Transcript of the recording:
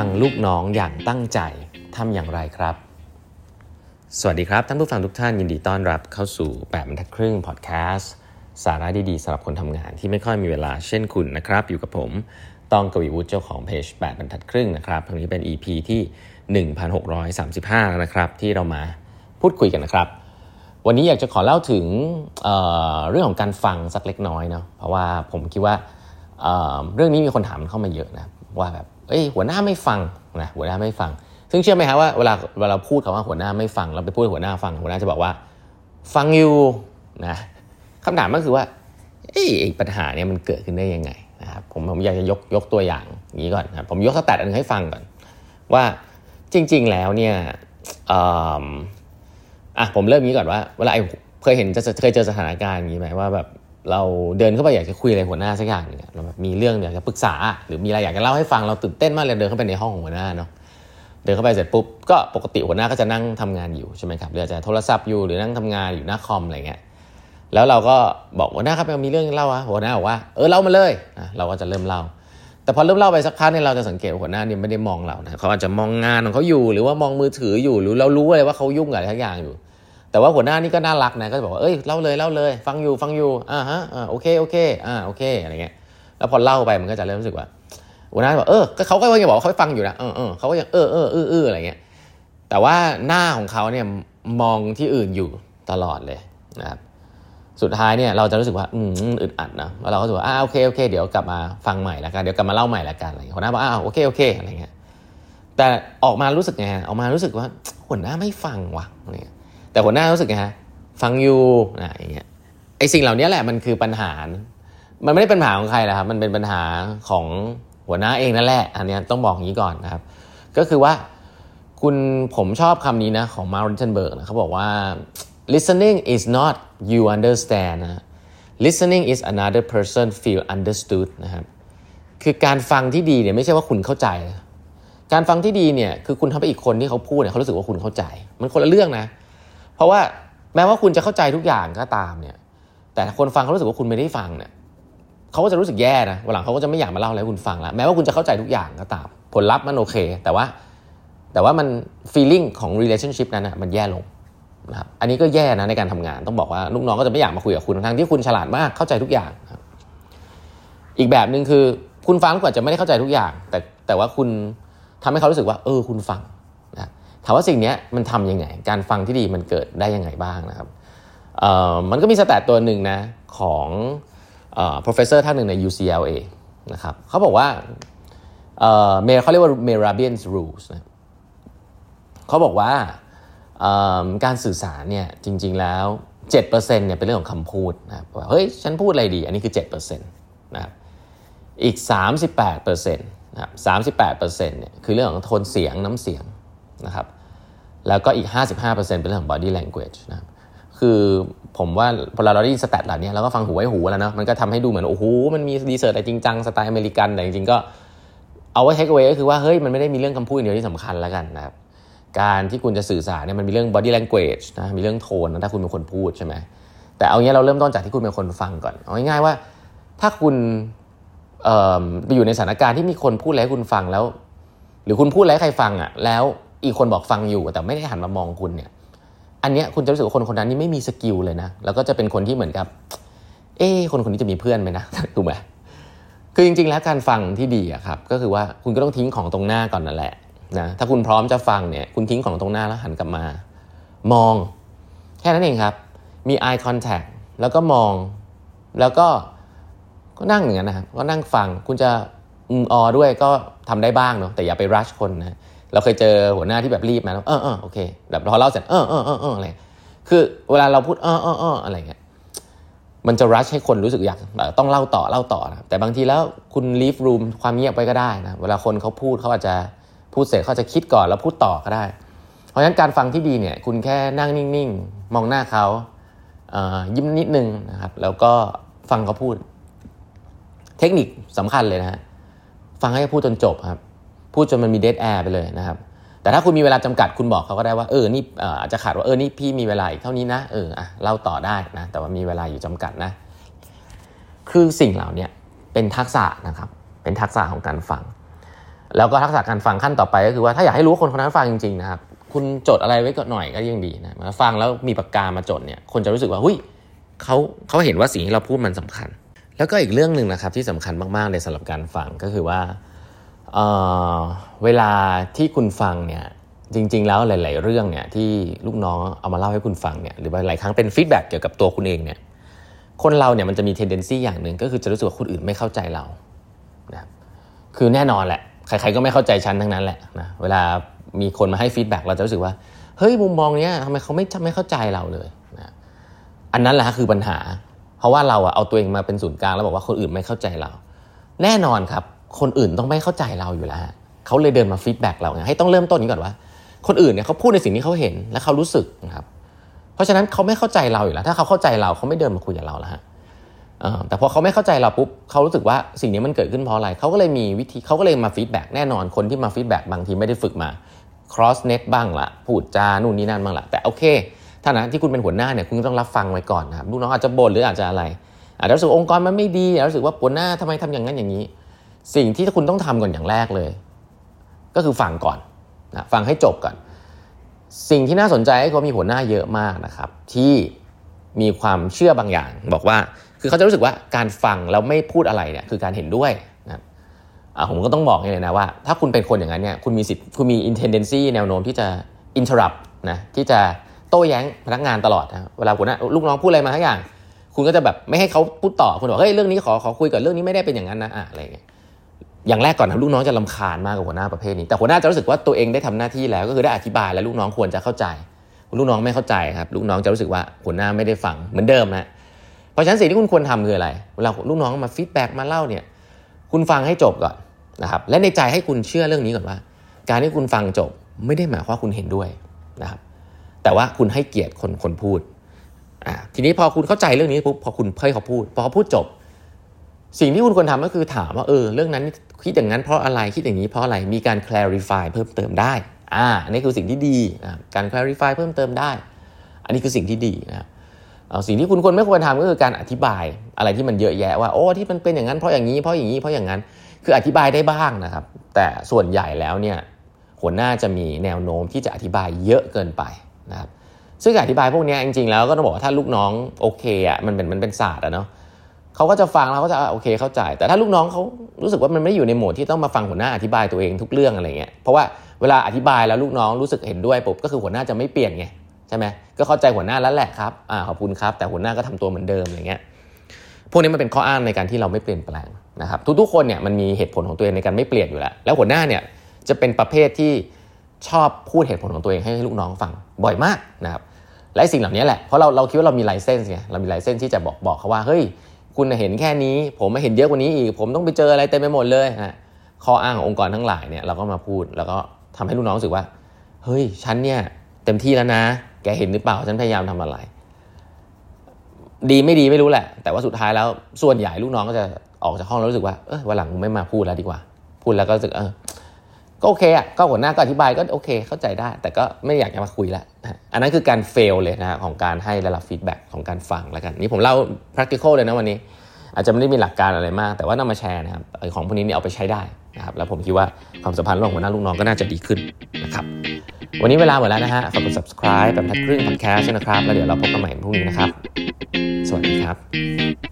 ฟังลูกน้องอย่างตั้งใจทำอย่างไรครับ สวัสดีครับ ท่านผู้ฟังทุกท่านยินดีต้อนรับเข้าสู่8บรรทัดครึ่งพอดแคสต์สาระดีๆสำหรับคนทำงานที่ไม่ค่อยมีเวลาเช่นคุณนะครับ อยู่กับผมต้องกวีวุฒิเจ้าของเพจ8บรรทัดครึ่งนะครับตรงนี้เป็น EP ที่ 1635แล้วนะครับ ที่เรามาพูดคุยกันนะครับ วันนี้อยากจะขอเล่าถึงเเรื่องของการฟังสักเล็กน้อยเนาะเพราะว่าผมคิดว่าเเรื่องนี้มีคนถามเข้ามาเยอะนะว่าแบบ เอ้ยหัวหน้าไม่ฟังนะหัวหน้าไม่ฟัง ซึ่งเชื่อไหมครับว่าเวลาเวลาพูดคำว่าหัวหน้าไม่ฟัง เราไปพูดหัวหน้าฟัง หัวหน้าจะบอกว่า ฟังอยู่นะคำถามก็คือว่าเอ้ยปัญหาเนี่ยมันเกิดขึ้นได้ยังไงนะครับผมผมอยากจะยกยกตัวอย่างนี้ก่อนนะผมยกสแตทอันนึงให้ฟังก่อน ว่าจริง ๆ แล้วเนี่ยอะผมเริ่มนี้ก่อนว่าเวลาเคยเห็นจะเคยเจอสถานการณ์อย่างนี้ไหมว่าแบบ เราเดินเข้าไปอยากจะคุยอะไรหัวหน้าสักอย่างเนี่ยเราแบบมีเรื่องอยากจะปรึกษา หรือมีอะไรอยากจะเล่าให้ฟังเราตื่นเต้นมากเลยเดินเข้าไปในห้องของหัวหน้าเนาะเดินเข้าไปเสร็จปุ๊บก็ปกติหัวหน้าก็จะนั่งทำงานอยู่ใช่ไหมครับหรืออาจจะโทรศัพท์อยู่หรือนั่งทำงานอยู่หน้าคอมอะไรเงี้ยแล้วเราก็บอกหัวหน้าครับมีเรื่องเล่าอะหัวหน้าบอกว่าเออเล่ามาเลยนะเราก็จะเริ่มเล่า แต่พอเริ่มเล่าไปสักพักเนี่ยเราจะสังเกตหัวหน้าเนี่ยไม่ได้มองเรานะเขาอาจจะมองงานของเขาอยู่ หรือว่ามองมือถืออยู่หรือเรารู้เลยว่าเขายุ่งกับอะไรทั้งอย่างอยู่ แต่ว่าหัวหน้านี่ก็น่ารักนะก็จะบอกว่าเอ้ยเล่าเลยเล่าเลย ฟังอยู่ฟังอยู่อ่าฮะอ่าโอเคโอเคอ่าโอเคอะไรเงี้ยแล้วพอเล่าไปมันก็จะเริ่มรู้สึกว่าหัวหน้าบอกเออเขาก็ยังบอกเขาฟังอยู่นะเออเออเขาก็ยังเออเออเออเอออะไรเงี้ยแต่ว่าหน้าของเขาเนี่ยมองที่อื่นอยู่ตลอดเลยนะครับสุดท้ายเนี่ยเราจะรู้สึกว่าอืมอึดอัดนะแล้วเราก็รู้สึกว่าอ่าโอเคโอเคเดี๋ยวกลับมาฟังใหม่ละกันเดี๋ยวกลับมาเล่าใหม่ละกันอะไรหัวหน้าบอกอ่าโอเคโอเคอะไรเงี้ยแต่ออกมารู้สึกไงออกมารู้สึกว่าหัวหน้าไม่ฟังว่ะเงี้ย แต่หัวหน้ารู้สึกไงฮะฟังอยู่นะอย่างเงี้ยไอ้สิ่งเหล่านี้แหละมันคือปัญหา มันไม่ได้เป็นปัญหาของใครนะครับ มันเป็นปัญหาของหัวหน้าเองนั่นแหละ อันนี้ต้องบอกอย่างนี้ก่อนนะครับ ก็คือว่าคุณผมชอบคำนี้นะของมารินเทนเบิร์กนะเขาบอกว่า listening is not you understand นะ listening is another person feel understood นะครับ คือการฟังที่ดีเนี่ยไม่ใช่ว่าคุณเข้าใจ การฟังที่ดีเนี่ยคือคุณทำให้อีกคนที่เขาพูดเนี่ยเขารู้สึกว่าคุณเข้าใจ มันคนละเรื่องนะ เพราะว่าแม้ว่าคุณจะเข้าใจทุกอย่างก็ตามเนี่ย แต่คนฟังเขารู้สึกว่าคุณไม่ได้ฟังเนี่ยเขาก็จะรู้สึกแย่นะวันหลังเขาก็จะไม่อยากมาเล่าอะไรคุณฟังแล้วแม้ว่าคุณจะเข้าใจทุกอย่างก็ตาม ผลลัพธ์มันโอเค แต่ว่าแต่ว่ามัน feeling ของ relationship นั้นนะมันแย่ลงนะครับอันนี้ก็แย่นะในการทำงานต้องบอกว่าลูกน้องก็จะไม่อยากมาคุยกับคุณทั้งที่คุณฉลาดมากเข้าใจทุกอย่าง อีกแบบหนึ่งคือ คุณฟังกว่าจะไม่ได้เข้าใจทุกอย่าง แต่แต่ว่าคุณทำให้เขารู้สึกว่า เออ คุณฟัง ถามว่าสิ่งนี้มันทำยังไง การฟังที่ดีมันเกิดได้ยังไงบ้างนะครับมันก็มีสแตทตัวหนึ่งนะของ professor ท่านหนึ่งใน UCLA นะครับเขาบอกว่าเมเขาเรียกว่า Merabian's rules นะเขาบอกว่าการสื่อสารเนี่ยจริง ๆแล้ว7%เนี่ยเป็นเรื่องของคำพูดนะครับว่าเฮ้ยฉันพูดอะไรดี อันนี้คือ 7%นะครับอีก 38%นะครับ38%เนี่ยคือเรื่องของโทนเสียงน้ำเสียง นะครับแล้วก็อีก 55%เป็นเรื่องของ body language นะครับคือผมว่าพอเราได้ยิน stat เหล่านี้เราก็ฟังหูไว้หูแล้วเนาะมันก็ทำให้ดูเหมือน โอ้โห มันมี research อะไรจริงจังสไตล์อเมริกันแต่จริงๆก็เอาไว้ take เอาไว้ก็คือว่า เฮ้ย มันไม่ได้มีเรื่องคำพูดเดียวที่สำคัญแล้วกันนะครับการที่คุณจะสื่อสารเนี่ยมันมีเรื่อง body language นะมีเรื่องโทนนะถ้าคุณเป็นคนพูดใช่ไหมแต่เอางี้เราเริ่มต้นจากที่คุณเป็นคนฟังก่อนเอาง่ายๆว่าถ้าคุณไปอยู่ในสถานการณ์ที่มีคนพูดอะไรให้คุณฟังแล้ว หรือคุณพูดอะไรให้ใครฟังอะแล้ว อีกคนบอกฟังอยู่แต่ไม่ได้หันมามองคุณเนี่ย อันเนี้ยคุณจะรู้สึกว่าคนคนนั้นนี่ไม่มีสกิลเลยนะ แล้วก็จะเป็นคนที่เหมือนกับ เอ้คนคนนี้จะมีเพื่อนไหมนะถูกไหมคือจริง ๆ แล้วการฟังที่ดีอะครับ ก็คือว่าคุณก็ต้องทิ้งของตรงหน้าก่อนนั่นแหละนะถ้าคุณพร้อมจะฟังเนี่ย คุณทิ้งของตรงหน้าแล้วหันกลับมา มอง แค่นั้นเองครับ มี eye contact แล้วก็มอง แล้วก็ก็นั่งอย่างนั้นนะครับก็นั่งฟังคุณจะอืออด้วยก็ทำได้บ้างเนาะแต่อย่าไปรัชคนนะ เราเคยเจอหัวหน้าที่แบบรีบมาแล้วเออเออโอเคแบบพอเล่าเสร็จเออเออเออเอออะไรคือเวลาเราพูดเออเออเอออะไรเงี้ยมันจะรัชให้คนรู้สึกอยากต้องเล่าต่อเล่าต่อนะแต่บางทีแล้วคุณลีฟรูมความเงียบไปก็ได้นะเวลาคนเขาพูดเขาอาจจะพูดเสร็จเขาจะคิดก่อนแล้วพูดต่อก็ได้ เพราะฉะนั้นการฟังที่ดีเนี่ยคุณแค่นั่งนิ่งๆ มองหน้าเขายิ้มนิดนึงนะครับแล้วก็ฟังเขาพูด เทคนิคสำคัญเลยนะฮะฟังให้พูดจนจบครับ พูดจนมันมีเดทแอร์ไปเลยนะครับแต่ถ้าคุณมีเวลาจำกัดคุณบอกเขาก็ได้ว่าเออนี่อาจจะขาดว่าเออนี่พี่มีเวลาอีกเท่านี้นะเอออะเล่าต่อได้นะแต่ว่ามีเวลาอยู่จำกัดนะ คือสิ่งเหล่านี้เป็นทักษะนะครับเป็นทักษะของการฟัง แล้วก็ทักษะการฟังขั้นต่อไปก็คือว่าถ้าอยากให้รู้คนคนนั้นฟังจริงๆนะครับคุณจดอะไรไว้ก่อนหน่อยก็ยังดีนะมาฟังแล้วมีปากกามาจดเนี่ยคนจะรู้สึกว่าหุยเขาเขาเห็นว่าสิ่งที่เราพูดมันสำคัญ แล้วก็อีกเรื่องหนึ่งนะครับที่สำคัญมากๆในสำหรับการฟังก็คือว่า เวลาที่คุณฟังเนี่ยจริง ๆ แล้วหลาย ๆ เรื่องเนี่ยที่ลูกน้องเอามาเล่าให้คุณฟังเนี่ยหรือว่าหลายครั้งเป็น feedback เกี่ยวกับตัวคุณเองเนี่ยคนเราเนี่ยมันจะมี tendency อย่างหนึ่งก็คือจะรู้สึกว่าคนอื่นไม่เข้าใจเรานะคือแน่นอนแหละใคร ๆ ก็ไม่เข้าใจฉันทั้งนั้นแหละนะเวลามีคนมาให้ feedback เราจะรู้สึกว่าเฮ้ยมุมมองเนี้ยทำไมเขาไม่ไม่เข้าใจเราเลยนะอันนั้นแหละคือปัญหา เพราะว่าเราอะเอาตัวเองมาเป็นศูนย์กลางแล้วบอกว่าคนอื่นไม่เข้าใจเรา แน่นอนครับ คนอื่นต้องไม่เข้าใจเราอยู่แล้วเขาเลยเดินมา feedback เราไงให้ต้องเริ่มต้นนี้ก่อนว่า คนอื่นเนี่ยเขาพูดในสิ่งที่เขาเห็นและเขารู้สึกนะครับ เพราะฉะนั้นเขาไม่เข้าใจเราอยู่แล้ว ถ้าเขาเข้าใจเราเขาไม่เดินมาคุยกับเราแล้วฮะแต่พอเขาไม่เข้าใจเราปุ๊บเขารู้สึกว่าสิ่งนี้มันเกิดขึ้นเพราะอะไรเขาก็เลยมีวิธีเขาก็เลยมา feedback แน่นอนคนที่มา feedback บางทีไม่ได้ฝึกมา cross net บ้างละพูดจานู่นนี่นั่นบ้างละแต่โอเคถ้านะที่คุณเป็นหัวหน้าเนี่ยคุณต้องรับฟังไว้ก่อนนะครับลูกน้องอาจจะบ่นหรืออาจจะอะไร อาจจะรู้สึกองค์กรมันไม่ดีอาจจะรู้สึกว่าหัวหน้าทำไมทำอย่างนั้นอย่างนี้ สิ่งที่คุณต้องทำก่อนอย่างแรกเลย ก็คือฟังก่อนนะฟังให้จบก่อน สิ่งที่น่าสนใจก็มีหัวหน้าเยอะมากนะครับ ที่มีความเชื่อบางอย่าง บอกว่าคือเขาจะรู้สึกว่าการฟังแล้วไม่พูดอะไรเนี่ยคือการเห็นด้วยนะผมก็ต้องบอกเลยนะว่า ถ้าคุณเป็นคนอย่างนั้นเนี่ยคุณมีสิทธิ์คุณมี intendency แนวโน้มที่จะ interrupt นะที่จะโต้แย้งพนักงานตลอดนะเวลาหัวหน้าลูกน้องพูดอะไรมาทุกอย่าง คุณก็จะแบบไม่ให้เขาพูดต่อคุณบอกเฮ้ยเรื่องนี้ขอขอคุยก่อนเรื่องนี้ไม่ได้เป็นอย่างนั้นนะอะอะไรเงี้ย อย่างแรกก่อนนะลูกน้องจะรำคาญมากกับหัวหน้าประเภทนี้ แต่หัวหน้าจะรู้สึกว่าตัวเองได้ทำหน้าที่แล้วก็คือได้อธิบายแล้วลูกน้องควรจะเข้าใจ ลูกน้องไม่เข้าใจครับลูกน้องจะรู้สึกว่าหัวหน้าไม่ได้ฟังเหมือนเดิมนะเพราะฉะนั้นสิ่งที่คุณควรทำคืออะไรเวลาลูกน้องมา feedback มาเล่าเนี่ยคุณฟังให้จบก่อนนะครับและในใจให้คุณเชื่อเรื่องนี้ก่อนว่า การที่คุณฟังจบไม่ได้หมายความว่าคุณเห็นด้วยนะครับแต่ว่าคุณให้เกียรติคนคนพูดทีนี้พอคุณเข้าใจเรื่องนี้ปุ๊บพอคุณให้เขาพูด พอเขาพูดจบ สิ่งที่คุณควรทำก็คือถามว่าเออเรื่องนั้นคิดอย่างนั้นเพราะอะไรคิดอย่างนี้เพราะอะไรมีการ clarify เพิ่มเติมได้อ่านี่คือสิ่งที่ดีนะการ clarify เพิ่มเติมได้ อันนี้คือสิ่งที่ดีนะสิ่งที่คุณควรไม่ควรทำก็คือการอธิบายอะไรที่มันเยอะแยะว่าโอ้ที่มันเป็นอย่างนั้นเพราะอย่างนี้เพราะอย่างนี้เพราะอย่างนั้นคืออธิบายได้บ้างนะครับ แต่ส่วนใหญ่แล้วเนี่ยหัวหน้าจะมีแนวโน้มที่จะอธิบายเยอะเกินไปนะครับซึ่งอธิบายพวกนี้จริงๆแล้วก็ต้องบอกว่าถ้าลูกน้องโอเคอะมันเป็นมันเป็นศาสตร์อะเนาะ เขาก็จะฟังแล้วเขาจะโอเคเข้าใจ แต่ถ้าลูกน้องเขารู้สึกว่ามันไม่อยู่ในโหมดที่ต้องมาฟังหัวหน้าอธิบายตัวเองทุกเรื่องอะไรเงี้ยเพราะว่าเวลาอธิบายแล้วลูกน้องรู้สึกเห็นด้วยปุ๊บก็คือหัวหน้าจะไม่เปลี่ยนไงใช่ไหมก็เข้าใจหัวหน้าแล้วแหละครับอ่าขอบคุณครับ แต่หัวหน้าก็ทำตัวเหมือนเดิมอะไรเงี้ยพวกนี้มันเป็นข้ออ้างในการที่เราไม่เปลี่ยนแปลงนะครับทุกๆคนเนี่ยมันมีเหตุผลของตัวเองในการไม่เปลี่ยนอยู่แล้วแล้วหัวหน้าเนี่ยจะเป็นประเภทที่ชอบพูดเหตุผลของตัวเองให้ลูกน้องฟังบ่อยมากนะครับและสิ่งเหล่านี้แหละเพราะเราเราคิดว่าเรามีไลเซนส์ไงเรามีไลเซนส์ที่จะบอกบอกเขาว่าเฮ้ย คุณเห็นแค่นี้ ผมมาเห็นเยอะกว่านี้อีก ผมต้องไปเจออะไรเต็มไปหมดเลยฮะข้ออ้างขององค์กรทั้งหลายเนี่ยเราก็มาพูดแล้วก็ทำให้ลูกน้องรู้สึกว่า เฮ้ยฉันเนี่ยเต็มที่แล้วนะ แกเห็นหรือเปล่าฉันพยายามทำอะไร ดีไม่ดีไม่รู้แหละ แต่ว่าสุดท้ายแล้วส่วนใหญ่ลูกน้องก็จะออกจากห้องแล้วรู้สึกว่าเออวันหลังไม่มาพูดแล้วดีกว่า พูดแล้วก็รู้สึกเออก็โอเคอะก็หัวหน้าก็อธิบายก็โอเค เข้าใจได้ แต่ก็ไม่อยากจะมาคุยละ อันนั้นคือการ fail เลยนะของการให้ระดับ feedback ของการฟังแล้วกันนี่ผมเล่า practical เลยนะวันนี้ อาจจะไม่ได้มีหลักการอะไรมาก แต่ว่านำมาแชร์นะครับของพวกนี้เนี่ยเอาไปใช้ได้นะครับแล้วผมคิดว่าความสัมพันธ์ระหว่างหัวหน้าลูกน้องก็น่าจะดีขึ้นนะครับวันนี้เวลาหมดแล้วนะฮะฝากกด subscribe แปดบรรทัดครึ่ง podcast นะครับ แล้วเดี๋ยวเราพบกันใหม่พรุ่งนี้นะครับ สวัสดีครับ